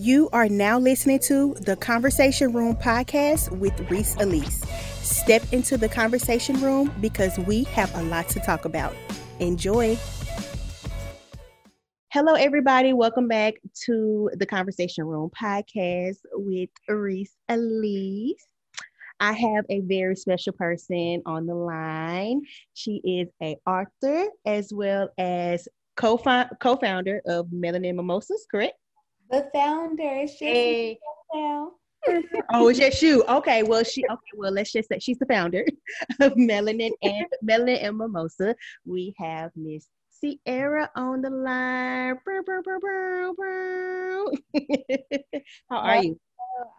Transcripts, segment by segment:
You are now listening to the Conversation Room podcast with Rese Alisa. Step into the conversation room because we have a lot to talk about. Enjoy. Hello, everybody. Welcome back to the Conversation Room podcast with Rese Alisa. I have a very special person on the line. She is a author as well as co-founder of Melanin Mimosas, correct? The founder. She hey. oh, it's just you. Okay, well, she okay. Well, let's just say she's the founder of Melanin and Melanin and Mimosa. We have Miss Ciera on the line. How are you?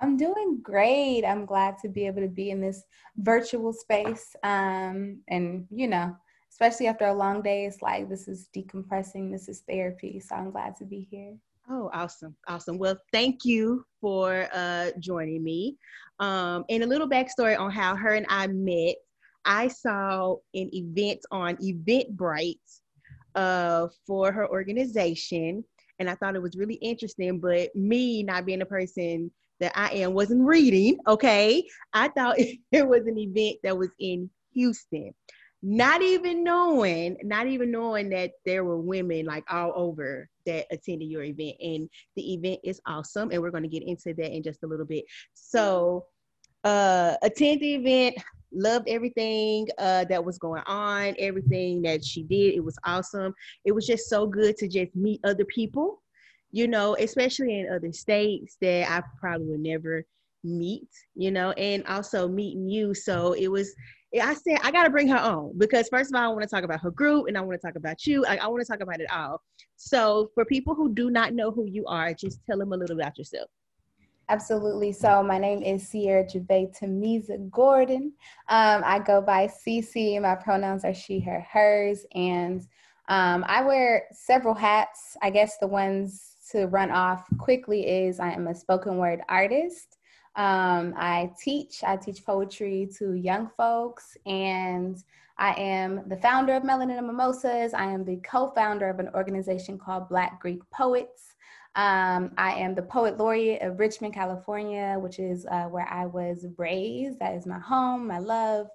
I'm doing great. I'm glad to be able to be in this virtual space. Um, and you know, especially after a long day, it's like this is decompressing, this is therapy. So I'm glad to be here. Oh, awesome. Awesome. Well, thank you for uh, joining me. Um, and a little backstory on how her and I met. I saw an event on Eventbrite uh, for her organization, and I thought it was really interesting. But me not being a person that I am wasn't reading, okay? I thought it was an event that was in Houston not even knowing, not even knowing that there were women like all over that attended your event. And the event is awesome. And we're going to get into that in just a little bit. So, uh, attend the event, loved everything uh, that was going on, everything that she did. It was awesome. It was just so good to just meet other people, you know, especially in other states that I probably would never meet, you know, and also meeting you. So it was I said I got to bring her on because first of all, I want to talk about her group and I want to talk about you. I, I want to talk about it all. So for people who do not know who you are, just tell them a little about yourself. Absolutely. So my name is Ciera Javae Tamiza Gordon. Um, I go by CC. My pronouns are she, her, hers, and um, I wear several hats. I guess the ones to run off quickly is I am a spoken word artist. Um, I teach, I teach poetry to young folks, and I am the founder of Melanin and Mimosas. I am the co founder of an organization called Black Greek Poets. Um, I am the poet laureate of Richmond, California, which is uh, where I was raised. That is my home, my love.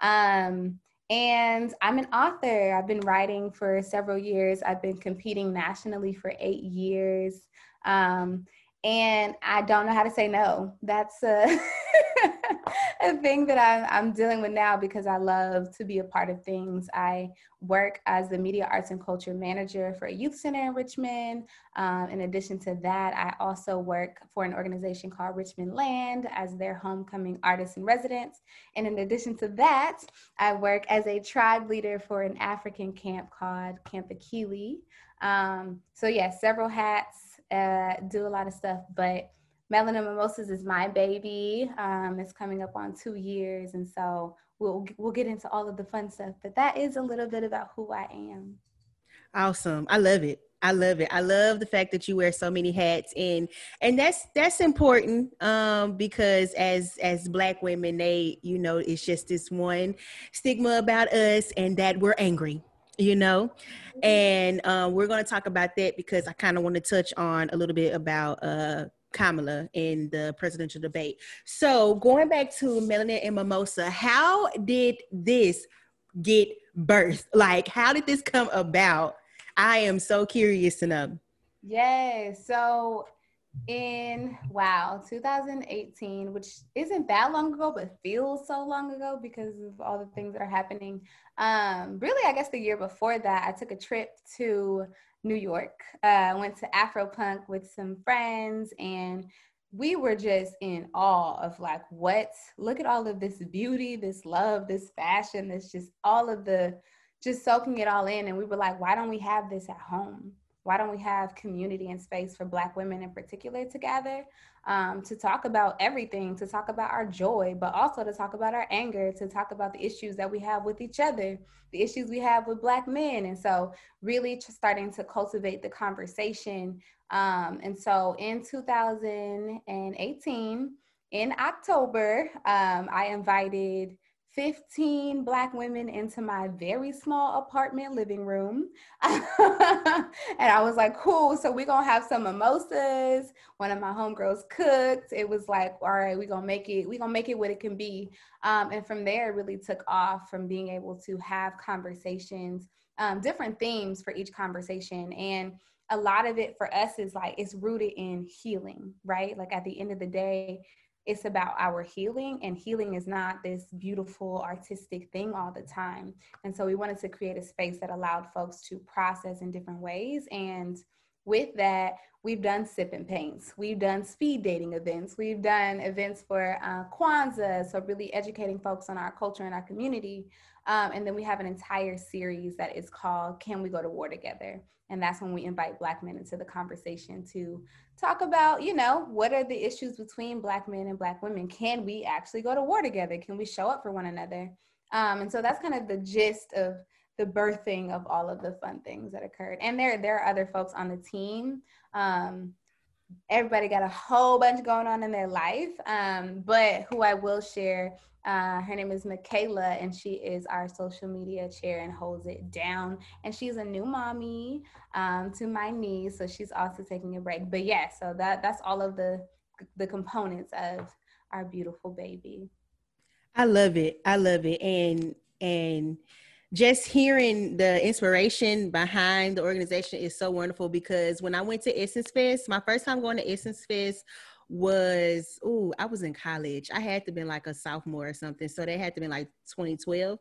Um, and I'm an author. I've been writing for several years. I've been competing nationally for eight years. Um, and I don't know how to say no. That's a, a thing that I'm, I'm dealing with now because I love to be a part of things. I work as the media arts and culture manager for a youth center in Richmond. Um, in addition to that, I also work for an organization called Richmond Land as their homecoming artist in residence. And in addition to that, I work as a tribe leader for an African camp called Camp Akili. Um, so, yes, yeah, several hats uh, do a lot of stuff, but Melanin Mimosas is my baby. Um, it's coming up on two years, and so we'll we'll get into all of the fun stuff. But that is a little bit about who I am. Awesome, I love it. I love it. I love the fact that you wear so many hats, and and that's that's important um, because as as Black women, they you know it's just this one stigma about us, and that we're angry you know? And uh, we're going to talk about that because i kind of want to touch on a little bit about uh, kamala in the presidential debate. So going back to melanin and mimosa how did this get birthed? Like how did this come about? I am so curious to know. Yes so in wow 2018 which isn't that long ago but feels so long ago because of all the things that are happening. Um really i guess the year before that i took a trip to new york. Uh went to afropunk with some friends and we were just in awe of like what look at all of this beauty this love this fashion this just all of the just soaking it all in. And we were like why don't we have this at home why don't we have community and space for Black women in particular together um, to talk about everything, to talk about our joy, but also to talk about our anger, to talk about the issues that we have with each other, the issues we have with Black men. And so, really starting to cultivate the conversation. Um, and so, in 2018, in October, um, I invited 15 black women into my very small apartment living room. and I was like, cool. So we're to have some mimosas. One of my homegirls cooked. It was like, all right, we're to make it, we're to make it what it can be. Um, and from there, it really took off from being able to have conversations, um, different themes for each conversation. And a lot of it for us is like, it's rooted in healing, right? Like at the end of the day, it's about our healing and healing is not this beautiful artistic thing all the time. And so we wanted to create a space that allowed folks to process in different ways. And with that we've done sip and paints. We've done speed dating events. We've done events for uh, kwanzaa so really educating folks on our culture and our community. Um, and then we have an entire series that is called can we go to war together and that's when we invite Black men into the conversation to talk about, you know, what are the issues between Black men and Black women? Can we actually go to war together? Can we show up for one another? Um, and so that's kind of the gist of the birthing of all of the fun things that occurred. And there, there are other folks on the team. Um, everybody got a whole bunch going on in their life. Um, but who I will share uh, her name is Michaela, and she is our social media chair and holds it down. And she's a new mommy um, to my niece, so she's also taking a break. But yeah, so that that's all of the the components of our beautiful baby. I love it. I love it, and and just hearing the inspiration behind the organization is so wonderful because when I went to Essence Fest, my first time going to Essence Fest was oh I was in college. I had to been like a sophomore or something. So they had to be like 2012.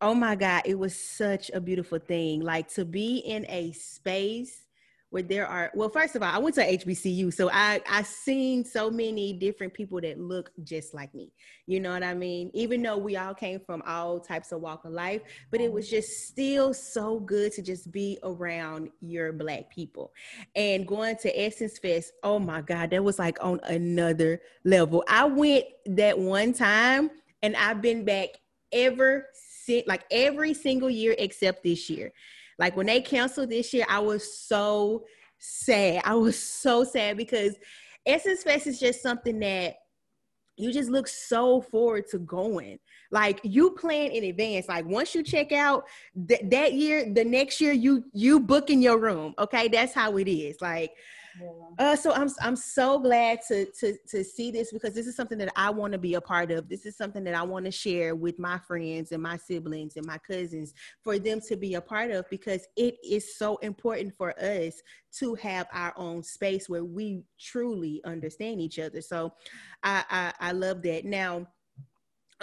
Oh my God, it was such a beautiful thing. Like to be in a space where there are well first of all i went to hbcu so i i seen so many different people that look just like me you know what i mean? Even though we all came from all types of walk of life but it was mm-hmm. just still so good to just be around your black people. And going to essence fest oh my god that was like on another level. I went that one time and i've been back ever since like every single year except this year like when they canceled this year, I was so sad. I was so sad because Essence Fest is just something that you just look so forward to going. Like you plan in advance. Like once you check out th- that year, the next year you you book in your room. Okay, that's how it is. Like uh, so I'm I'm so glad to to to see this because this is something that I want to be a part of. This is something that I want to share with my friends and my siblings and my cousins for them to be a part of because it is so important for us to have our own space where we truly understand each other. So I I, I love that. Now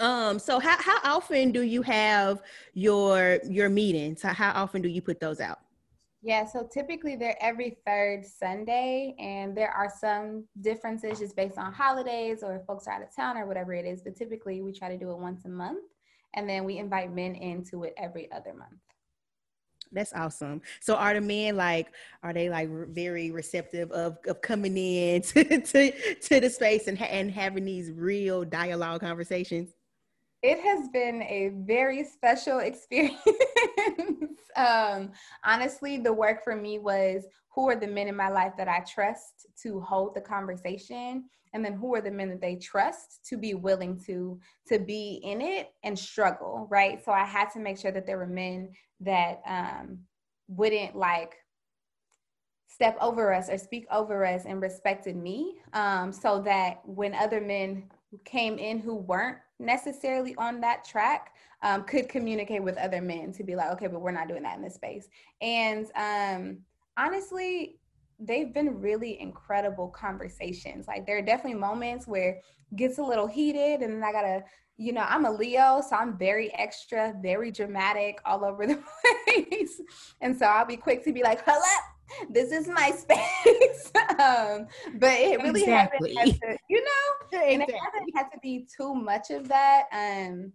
um so how, how often do you have your your meetings how often do you put those out yeah, so typically they're every third Sunday, and there are some differences just based on holidays or if folks are out of town or whatever it is. But typically we try to do it once a month, and then we invite men into it every other month. That's awesome. So are the men like are they like very receptive of of coming in to to, to the space and and having these real dialogue conversations? It has been a very special experience. um, honestly, the work for me was who are the men in my life that I trust to hold the conversation, and then who are the men that they trust to be willing to to be in it and struggle, right? So I had to make sure that there were men that um, wouldn't like step over us or speak over us and respected me um, so that when other men came in who weren't necessarily on that track um, could communicate with other men to be like, okay, but we're not doing that in this space. And um, honestly, they've been really incredible conversations. Like there are definitely moments where gets a little heated and I gotta, you know, I'm a Leo, so I'm very extra, very dramatic all over the place. and so I'll be quick to be like, hello, this is my space. um, but it really exactly. hasn't had to, you know, exactly. and it hasn't had to be too much of that. Um,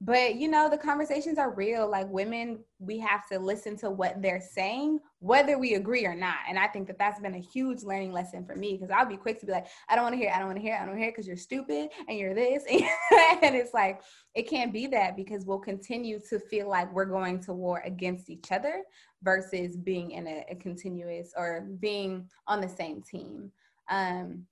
but you know the conversations are real like women we have to listen to what they're saying whether we agree or not. And i think that that's been a huge learning lesson for me because i'll be quick to be like i don't want to hear i don't want to hear i don't hear because you're stupid and you're this and it's like it can't be that because we'll continue to feel like we're going to war against each other versus being in a, a continuous or being on the same team. Um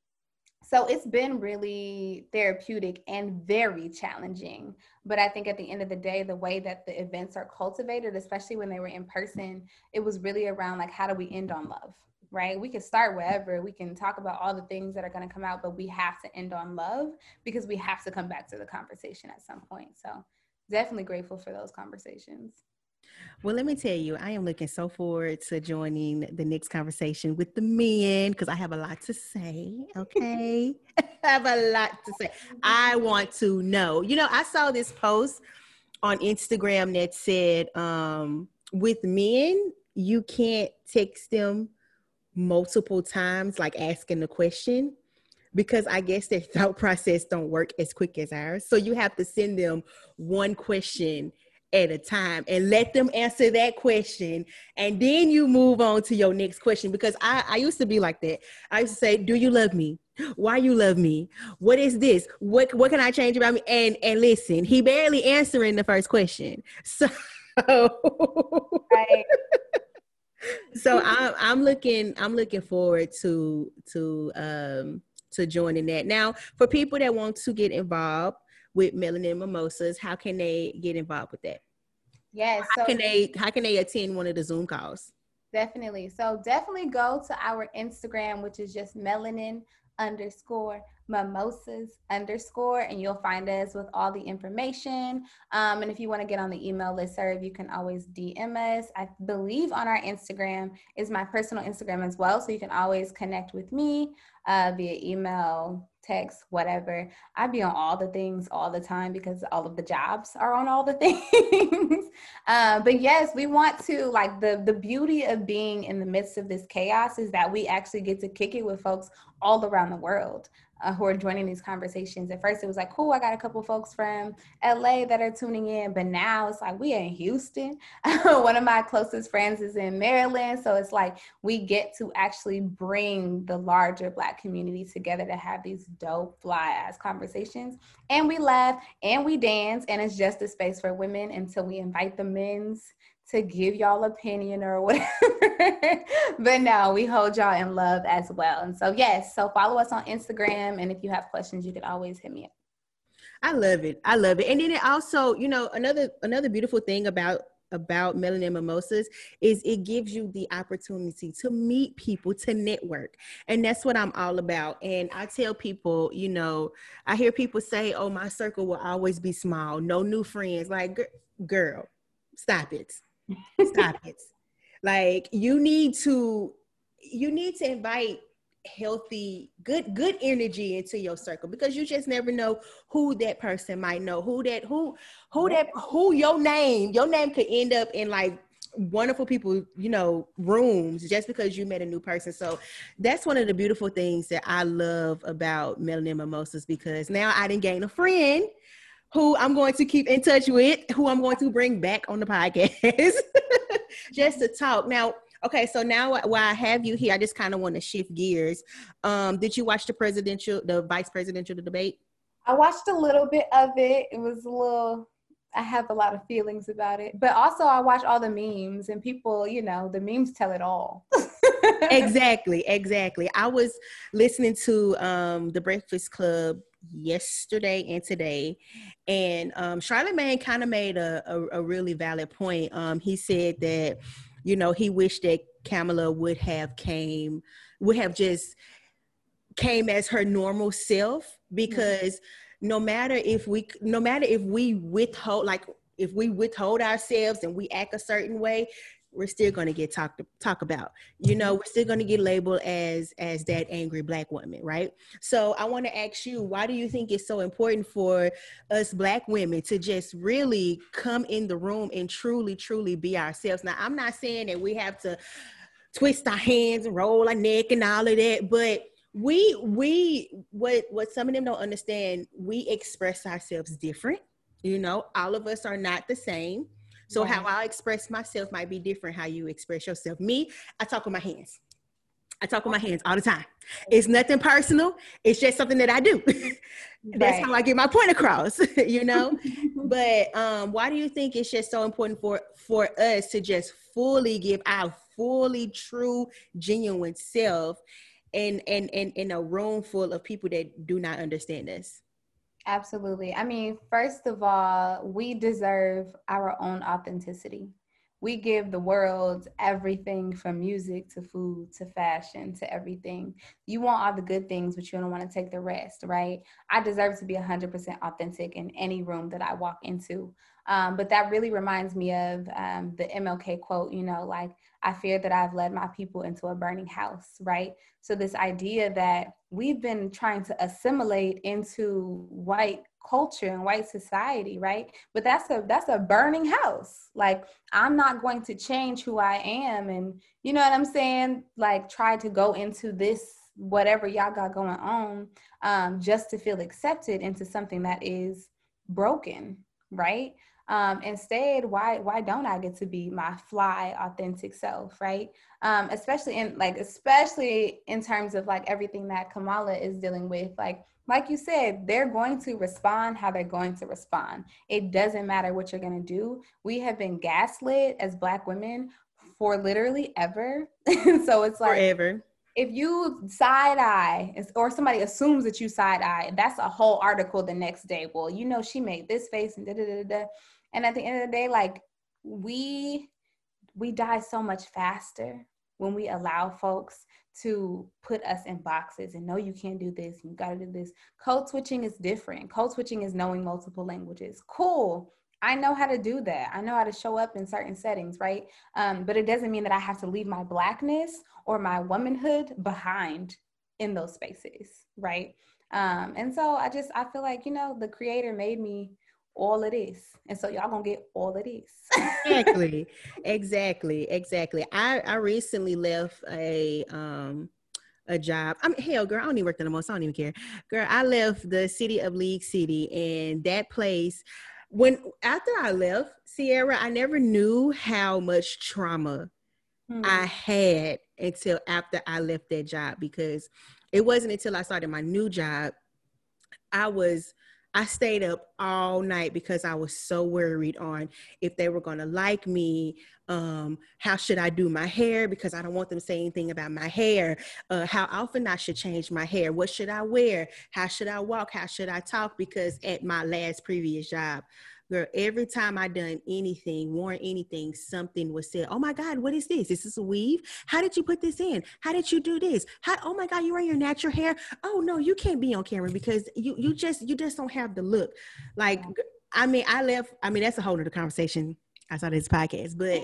so it's been really therapeutic and very challenging. But I think at the end of the day, the way that the events are cultivated, especially when they were in person, it was really around like, how do we end on love? Right? We can start wherever, we can talk about all the things that are going to come out, but we have to end on love because we have to come back to the conversation at some point. So definitely grateful for those conversations. Well, let me tell you, I am looking so forward to joining the next conversation with the men because I have a lot to say. Okay. I have a lot to say. I want to know. You know, I saw this post on Instagram that said, um, with men, you can't text them multiple times, like asking the question because I guess their thought process don't work as quick as ours. So you have to send them one question at a time and let them answer that question. And then you move on to your next question because I, I used to be like that. I used to say do you love me? Why you love me? What is this? What what can i change about me? And and listen he barely answering the first question. So right. so I'm, I'm looking i'm looking forward to to um to joining that. Now for people that want to get involved with Melanin Mimosas, how can they get involved with that? Yes. How so can they how can they attend one of the Zoom calls? Definitely. So definitely go to our Instagram, which is just melanin underscore mimosas underscore and you'll find us with all the information um, and if you want to get on the email list serve you can always dm us i believe on our instagram is my personal instagram as well so you can always connect with me uh, via email text, whatever. I'd be on all the things all the time because all of the jobs are on all the things. uh, but yes, we want to like the the beauty of being in the midst of this chaos is that we actually get to kick it with folks all around the world uh, who are joining these conversations. At first, it was like, cool, I got a couple folks from LA that are tuning in, but now it's like we are in Houston. One of my closest friends is in Maryland, so it's like we get to actually bring the larger Black community together to have these dope, fly ass conversations, and we laugh and we dance, and it's just a space for women until we invite the men's to give y'all opinion or whatever. but no, we hold y'all in love as well. And so yes, so follow us on Instagram and if you have questions, you can always hit me up. I love it. I love it. And then it also, you know, another another beautiful thing about about Melanin Mimosas is it gives you the opportunity to meet people, to network. And that's what I'm all about. And I tell people, you know, I hear people say, oh, my circle will always be small, no new friends. Like, girl, stop it. Stop it. Like you need to you need to invite healthy good good energy into your circle because you just never know who that person might know who that who who that who your name your name could end up in like wonderful people you know rooms just because you met a new person so that's one of the beautiful things that i love about melanin mimosas because now i didn't gain a friend who I'm going to keep in touch with, who I'm going to bring back on the podcast just to talk. Now, okay, so now while I have you here, I just kind of want to shift gears. Um, did you watch the presidential, the vice presidential debate? I watched a little bit of it. It was a little I have a lot of feelings about it. But also I watch all the memes and people, you know, the memes tell it all. exactly, exactly. I was listening to um the Breakfast Club yesterday and today and um charlemagne kind of made a, a, a, really valid point um he said that you know he wished that kamala would have came would have just came as her normal self because mm-hmm. no matter if we no matter if we withhold like if we withhold ourselves and we act a certain way we're still going to get talked talk about. You know we're still going to get labeled as as that angry black woman right? So i want to ask you why do you think it's so important for us black women to just really come in the room and truly truly be ourselves? Now i'm not saying that we have to twist our hands and roll our neck and all of that but we we what what some of them don't understand we express ourselves different. You know all of us are not the same so how I express myself might be different how you express yourself. Me, I talk with my hands. I talk with my hands all the time. It's nothing personal. It's just something that I do. That's right. how I get my point across, you know? but um, why do you think it's just so important for for us to just fully give our fully true, genuine self in in in in a room full of people that do not understand us absolutely i mean first of all we deserve our own authenticity we give the world everything from music to food to fashion to everything. You want all the good things, but you don't want to take the rest, right? I deserve to be 100% authentic in any room that I walk into. Um, but that really reminds me of um, the MLK quote, you know, like, I fear that I've led my people into a burning house, right? So, this idea that we've been trying to assimilate into white culture and white society right? But that's a that's a burning house. Like i'm not going to change who i am and you know what i'm saying? Like try to go into this whatever y'all got going on um, just to feel accepted into something that is broken right um, instead why why don't i get to be my fly authentic self right um, especially in like especially in terms of like everything that kamala is dealing with like like you said, they're going to respond how they're going to respond. It doesn't matter what you're going to do. We have been gaslit as Black women for literally ever. so it's like forever. If you side eye or somebody assumes that you side eye, that's a whole article the next day. Well, you know, she made this face and da da da da. And at the end of the day, like we we die so much faster when we allow folks to put us in boxes and no, you can't do this, you gotta do this. Code switching is different. Code switching is knowing multiple languages. Cool. I know how to do that. I know how to show up in certain settings, right? Um, but it doesn't mean that I have to leave my blackness or my womanhood behind in those spaces, right? Um, and so I just I feel like you know the creator made me all of this. And so y'all gonna get all of this. exactly. Exactly. Exactly. I, I recently left a um a job. I mean, hell, girl, I don't even work no more. So I don't even care. Girl, I left the city of League City and that place. When after I left Ciera, I never knew how much trauma hmm. I had until after I left that job because it wasn't until I started my new job. I was I stayed up all night because I was so worried on if they were going to like me. Um, how should I do my hair? Because I don't want them to say anything about my hair. Uh, how often I should change my hair? What should I wear? How should I walk? How should I talk? Because at my last previous job, girl, every time I done anything, worn anything, something was said. Oh my God, what is this? Is this a weave? How did you put this in? How did you do this? How? Oh my God, you wear your natural hair? Oh no, you can't be on camera because you you just you just don't have the look. Like, I mean, I left. I mean, that's a whole other conversation. I saw this podcast, but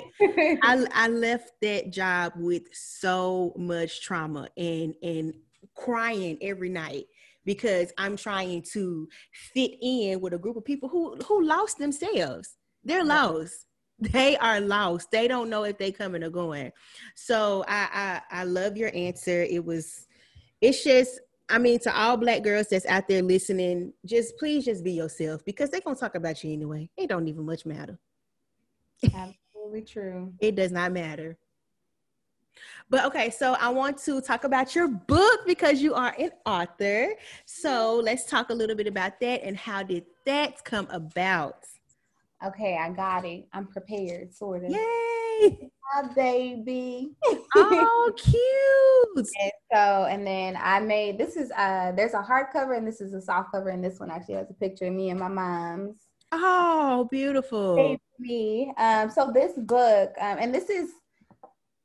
I I left that job with so much trauma and and crying every night because I'm trying to fit in with a group of people who who lost themselves. They're lost. They are lost. They don't know if they're coming or going. So I I, I love your answer. It was it's just I mean, to all black girls that's out there listening, just please just be yourself because they're gonna talk about you anyway. It don't even much matter. Absolutely true. It does not matter. But okay, so I want to talk about your book because you are an author. So let's talk a little bit about that and how did that come about? Okay, I got it. I'm prepared, sort of. Yay! My baby. oh, cute. and so, and then I made this is uh there's a hardcover and this is a soft cover, and this one actually has a picture of me and my mom's. Oh, beautiful. Me. Um, so this book, um, and this is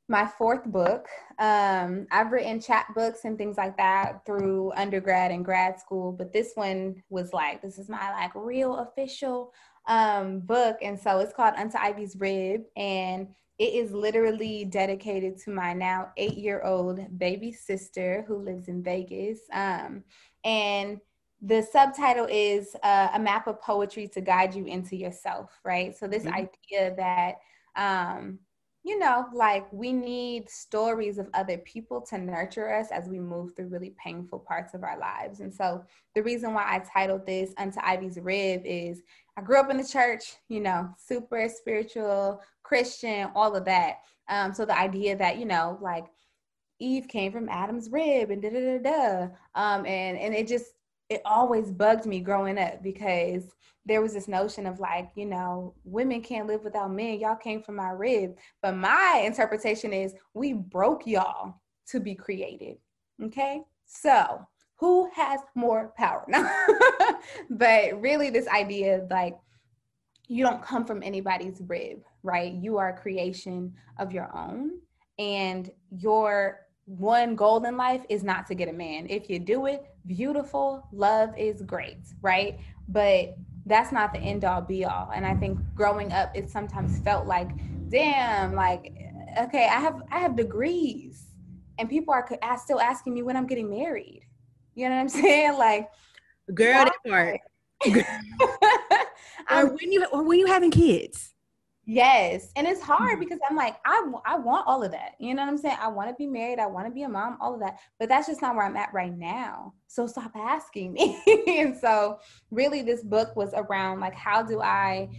my fourth book. Um, I've written chapbooks and things like that through undergrad and grad school, but this one was like, this is my like real official um, book. And so it's called Unto Ivy's Rib. And it is literally dedicated to my now eight year old baby sister who lives in Vegas. Um, and the subtitle is uh, A Map of Poetry to Guide You into Yourself, right? So, this mm-hmm. idea that um, you know, like we need stories of other people to nurture us as we move through really painful parts of our lives. And so the reason why I titled this Unto Ivy's Rib is I grew up in the church, you know, super spiritual, Christian, all of that. Um, so the idea that, you know, like Eve came from Adam's rib and da da da da. Um, and, and it just, it always bugged me growing up because there was this notion of like, you know, women can't live without men. Y'all came from my rib. But my interpretation is we broke y'all to be created. Okay, so who has more power? but really, this idea like you don't come from anybody's rib, right? You are a creation of your own, and your one goal in life is not to get a man. If you do it, beautiful, love is great, right? But that's not the end all be all. And I think growing up, it sometimes felt like, damn, like, okay, I have I have degrees, and people are still asking me when I'm getting married. You know what I'm saying? Like, girl, that part. or when you or when you having kids. Yes. And it's hard mm-hmm. because I'm like, I, I want all of that. You know what I'm saying? I want to be married. I want to be a mom, all of that. But that's just not where I'm at right now. So stop asking me. and so, really, this book was around like, how do I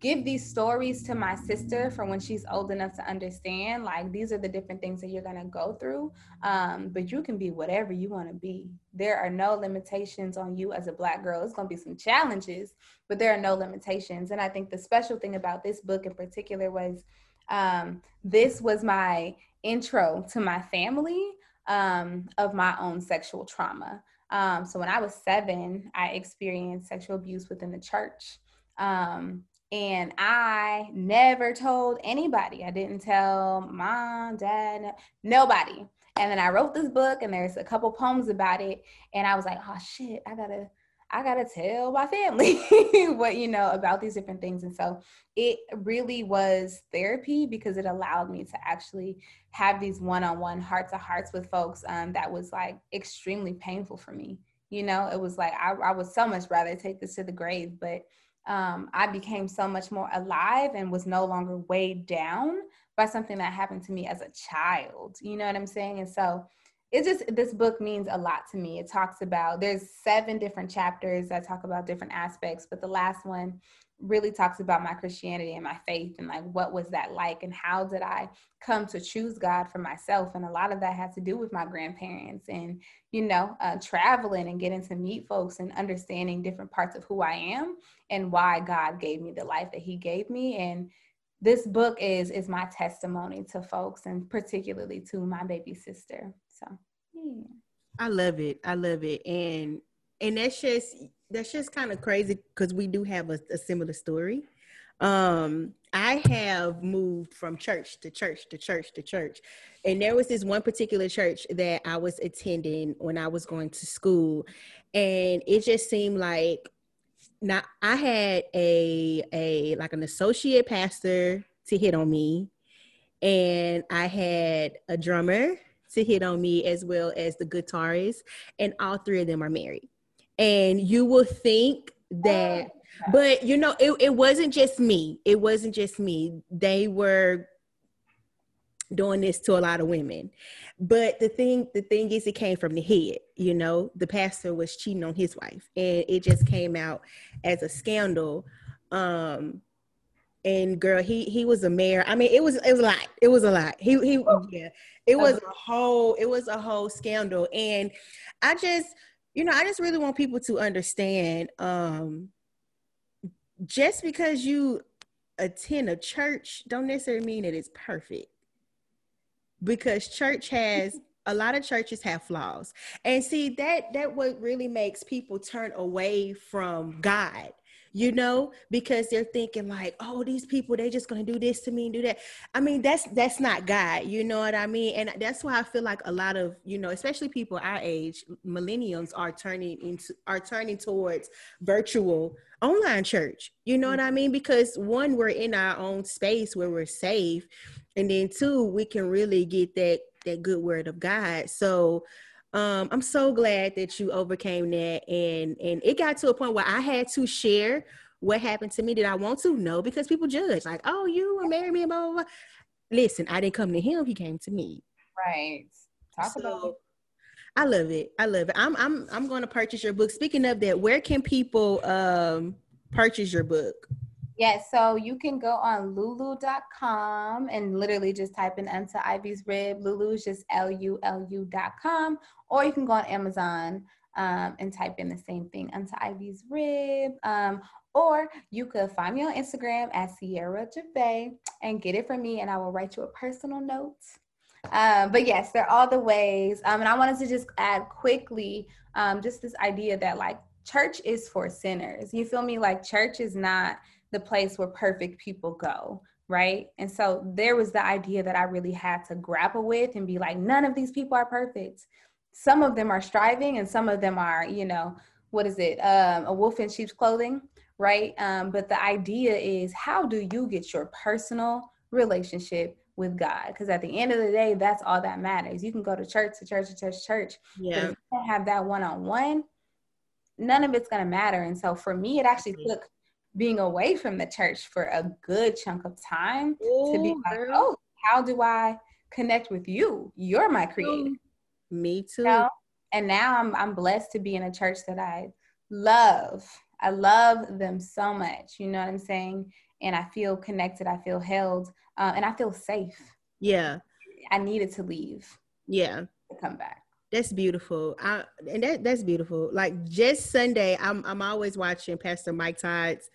give these stories to my sister for when she's old enough to understand like these are the different things that you're going to go through um, but you can be whatever you want to be. There are no limitations on you as a black girl. It's going to be some challenges but there are no limitations. And i think the special thing about this book in particular was um, this was my intro to my family um, of my own sexual trauma. Um, so when i was seven i experienced sexual abuse within the church. Um, and I never told anybody. I didn't tell mom, dad, nobody. And then I wrote this book, and there's a couple poems about it. And I was like, oh shit, I gotta, I gotta tell my family what you know about these different things. And so it really was therapy because it allowed me to actually have these one-on-one heart-to-hearts with folks. Um, that was like extremely painful for me. You know, it was like I, I would so much rather take this to the grave, but um, I became so much more alive and was no longer weighed down by something that happened to me as a child. You know what I'm saying? And so it just this book means a lot to me. It talks about there's seven different chapters that talk about different aspects, but the last one really talks about my Christianity and my faith and like what was that like and how did I come to choose God for myself? And a lot of that had to do with my grandparents and you know uh, traveling and getting to meet folks and understanding different parts of who I am and why God gave me the life that he gave me. And this book is is my testimony to folks and particularly to my baby sister. So yeah. I love it. I love it. And and that's just that's just kind of crazy because we do have a, a, similar story. Um, I have moved from church to church to church to church. And there was this one particular church that I was attending when I was going to school. And it just seemed like now I had a a like an associate pastor to hit on me, and I had a drummer to hit on me as well as the guitarist, and all three of them are married and you will think that oh, but you know it, it wasn't just me. It wasn't just me. They were doing this to a lot of women. But the thing the thing is it came from the head you know? The pastor was cheating on his wife and it just came out as a scandal. Um and girl he he was a mayor. I mean it was it was a lot. It was a lot. He he yeah. It was a whole it was a whole scandal. And i just you know, I just really want people to understand um, just because you attend a church don't necessarily mean that it's perfect. Because church has a lot of churches have flaws. And see that that what really makes people turn away from God you know, because they're thinking like, oh, these people, they just gonna do this to me and do that. I mean, that's that's not God, you know what I mean? And that's why I feel like a lot of, you know, especially people our age, millennials are turning into are turning towards virtual online church. You know what I mean? Because one, we're in our own space where we're safe. And then two, we can really get that that good word of God. So um, I'm so glad that you overcame that, and and it got to a point where I had to share what happened to me. Did I want to? No, because people judge, like, oh, you were married me, blah, blah, blah. Listen, I didn't come to him; he came to me. Right. Talk so, about it. I love it. I love it. I'm I'm I'm going to purchase your book. Speaking of that, where can people um purchase your book? Yes, yeah, so you can go on lulu.com and literally just type in Unto Ivy's Rib. Lulu is just L U L U.com, or you can go on Amazon um, and type in the same thing, Unto Ivy's Rib. Um, or you could find me on Instagram at Ciera Jevae and get it from me, and I will write you a personal note Um, but yes, they're all the ways. Um, and I wanted to just add quickly um, just this idea that like church is for sinners. You feel me? Like church is not the place where perfect people go right? And so there was the idea that I really had to grapple with and be like, none of these people are perfect. Some of them are striving, and some of them are, you know, what is it? Um, a wolf in sheep's clothing, right? Um, but the idea is, how do you get your personal relationship with God? Because at the end of the day, that's all that matters. You can go to church, to church, to church, church. Yeah. But if you have that one on one, none of it's going to matter. And so for me, it actually took being away from the church for a good chunk of time Ooh, to be like, oh, how do I connect with you? You're my creator. Me too. You know? And now I'm I'm blessed to be in a church that I love. I love them so much. You know what I'm saying? And I feel connected. I feel held, uh, and I feel safe. Yeah. I needed to leave. Yeah. To come back. That's beautiful. I, and that that's beautiful. Like just Sunday, I'm I'm always watching Pastor Mike Todd's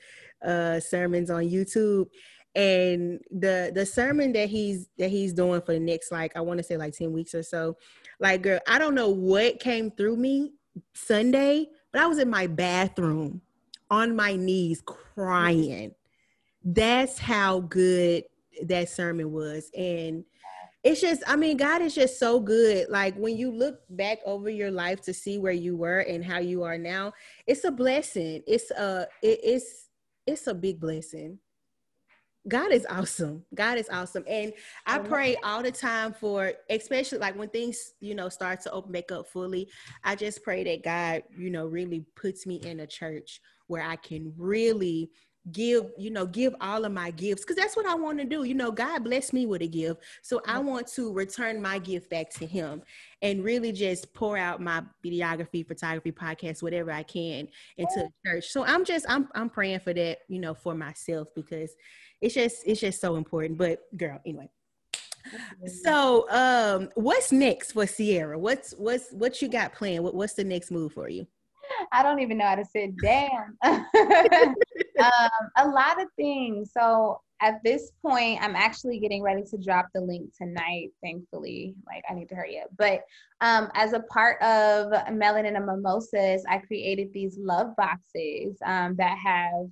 uh, sermons on YouTube, and the the sermon that he's that he's doing for the next like I want to say like ten weeks or so. Like, girl, I don't know what came through me Sunday, but I was in my bathroom on my knees crying. That's how good that sermon was, and it's just i mean god is just so good like when you look back over your life to see where you were and how you are now it's a blessing it's a it, it's it's a big blessing God is awesome. God is awesome. And I pray all the time for, especially like when things, you know, start to open back up fully. I just pray that God, you know, really puts me in a church where I can really give you know give all of my gifts because that's what i want to do you know god bless me with a gift. So i want to return my gift back to him and really just pour out my videography photography podcast whatever i can into the church. So i'm just i'm i'm praying for that you know for myself because it's just it's just so important. But girl anyway. So um what's next for ciera? What's what's what you got planned? What, what's the next move for you? I don't even know how to sit down. um, a lot of things. So at this point, I'm actually getting ready to drop the link tonight, thankfully. Like, I need to hurry up. But um, as a part of Melanin and Mimosas, I created these love boxes um, that have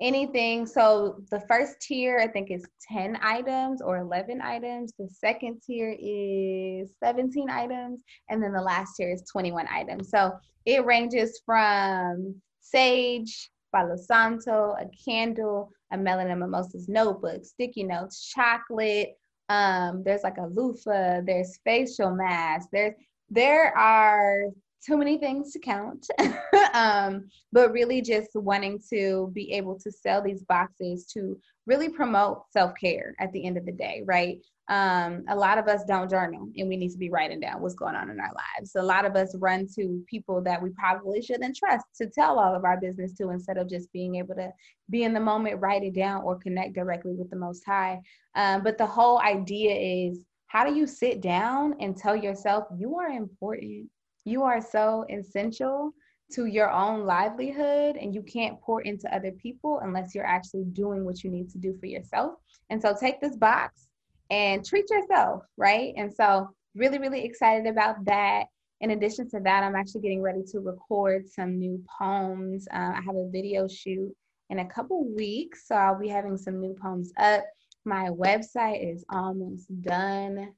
anything. So the first tier, I think, is 10 items or 11 items. The second tier is 17 items. And then the last tier is 21 items. So it ranges from sage, Palo Santo, a candle, a Melanin Mimosas notebook, sticky notes, chocolate. Um, there's like a loofah, there's facial masks, there's there are too many things to count. um, but really just wanting to be able to sell these boxes to really promote self-care at the end of the day, right? Um, a lot of us don't journal and we need to be writing down what's going on in our lives. So a lot of us run to people that we probably shouldn't trust to tell all of our business to instead of just being able to be in the moment, write it down, or connect directly with the Most High. Um, but the whole idea is how do you sit down and tell yourself you are important? You are so essential to your own livelihood and you can't pour into other people unless you're actually doing what you need to do for yourself. And so take this box and treat yourself, right? And so really really excited about that. In addition to that, I'm actually getting ready to record some new poems. Uh, I have a video shoot in a couple weeks, so I'll be having some new poems up. My website is almost done.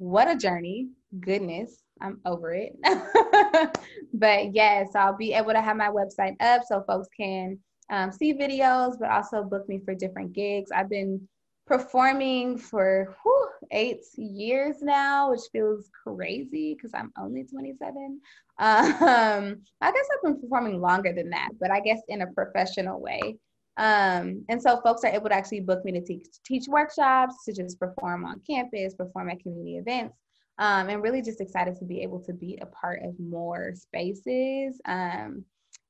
What a journey! Goodness, I'm over it. but yes, I'll be able to have my website up so folks can um, see videos, but also book me for different gigs. I've been performing for whew, eight years now, which feels crazy because I'm only 27. Um, I guess I've been performing longer than that, but I guess in a professional way. Um, and so folks are able to actually book me to teach, teach workshops, to just perform on campus, perform at community events um, and really just excited to be able to be a part of more spaces. Um,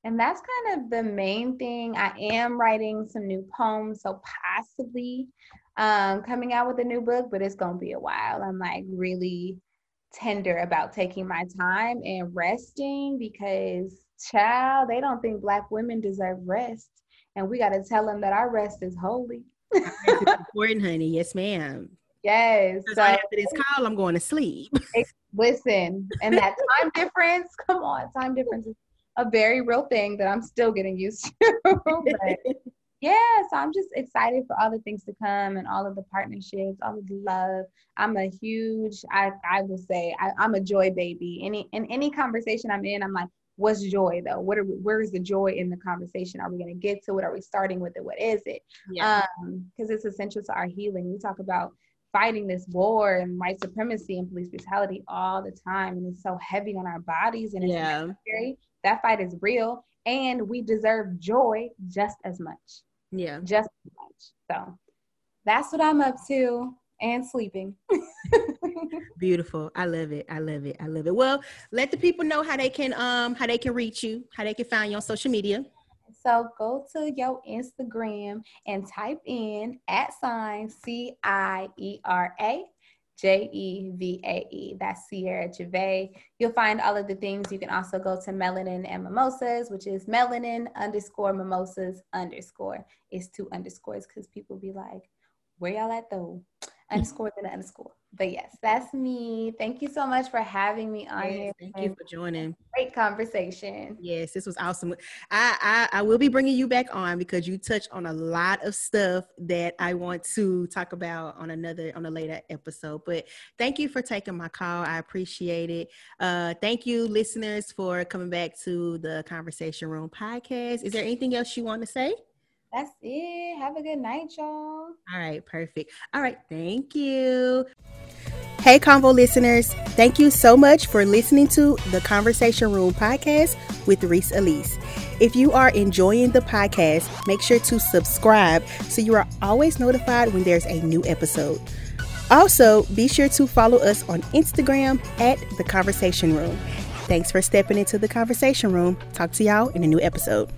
and that's kind of the main thing. I am writing some new poems, so possibly um, coming out with a new book, but it's going to be a while. I'm like really tender about taking my time and resting because, child, they don't think Black women deserve rest. And we got to tell them that our rest is holy. important, honey. Yes, ma'am. Yes. So after this call, I'm going to sleep. listen, and that time difference, come on, time difference is a very real thing that I'm still getting used to. but yeah, so I'm just excited for all the things to come and all of the partnerships, all of the love. I'm a huge, I I will say, I, am a joy baby. Any in any conversation I'm in, I'm like, what's joy though? What are we, where is the joy in the conversation? Are we going to get to it? Are we starting with it? What is it? Yeah. Um, because it's essential to our healing. We talk about fighting this war and white supremacy and police brutality all the time, and it's so heavy on our bodies and it's yeah. necessary. That fight is real, and we deserve joy just as much. Yeah. Just as much. So that's what I'm up to and sleeping. Beautiful. I love it. I love it. I love it. Well, let the people know how they can um how they can reach you, how they can find you on social media. So go to your Instagram and type in at sign C I E R A J E V A E. That's Ciera Jevae. You'll find all of the things. You can also go to Melanin and Mimosas, which is melanin underscore mimosas underscore. It's two underscores because people be like, where y'all at though? Underscore then underscore. But yes, that's me. Thank you so much for having me on yes, here. Thank you for joining. Great conversation. Yes, this was awesome. I, I I will be bringing you back on because you touched on a lot of stuff that I want to talk about on another on a later episode. But thank you for taking my call. I appreciate it. Uh, thank you, listeners, for coming back to the Conversation Room podcast. Is there anything else you want to say? That's it. Have a good night, y'all. All right, perfect. All right, thank you. Hey, Convo listeners, thank you so much for listening to the Conversation Room podcast with Rese Alisa. If you are enjoying the podcast, make sure to subscribe so you are always notified when there's a new episode. Also, be sure to follow us on Instagram at The Conversation Room. Thanks for stepping into the conversation room. Talk to y'all in a new episode.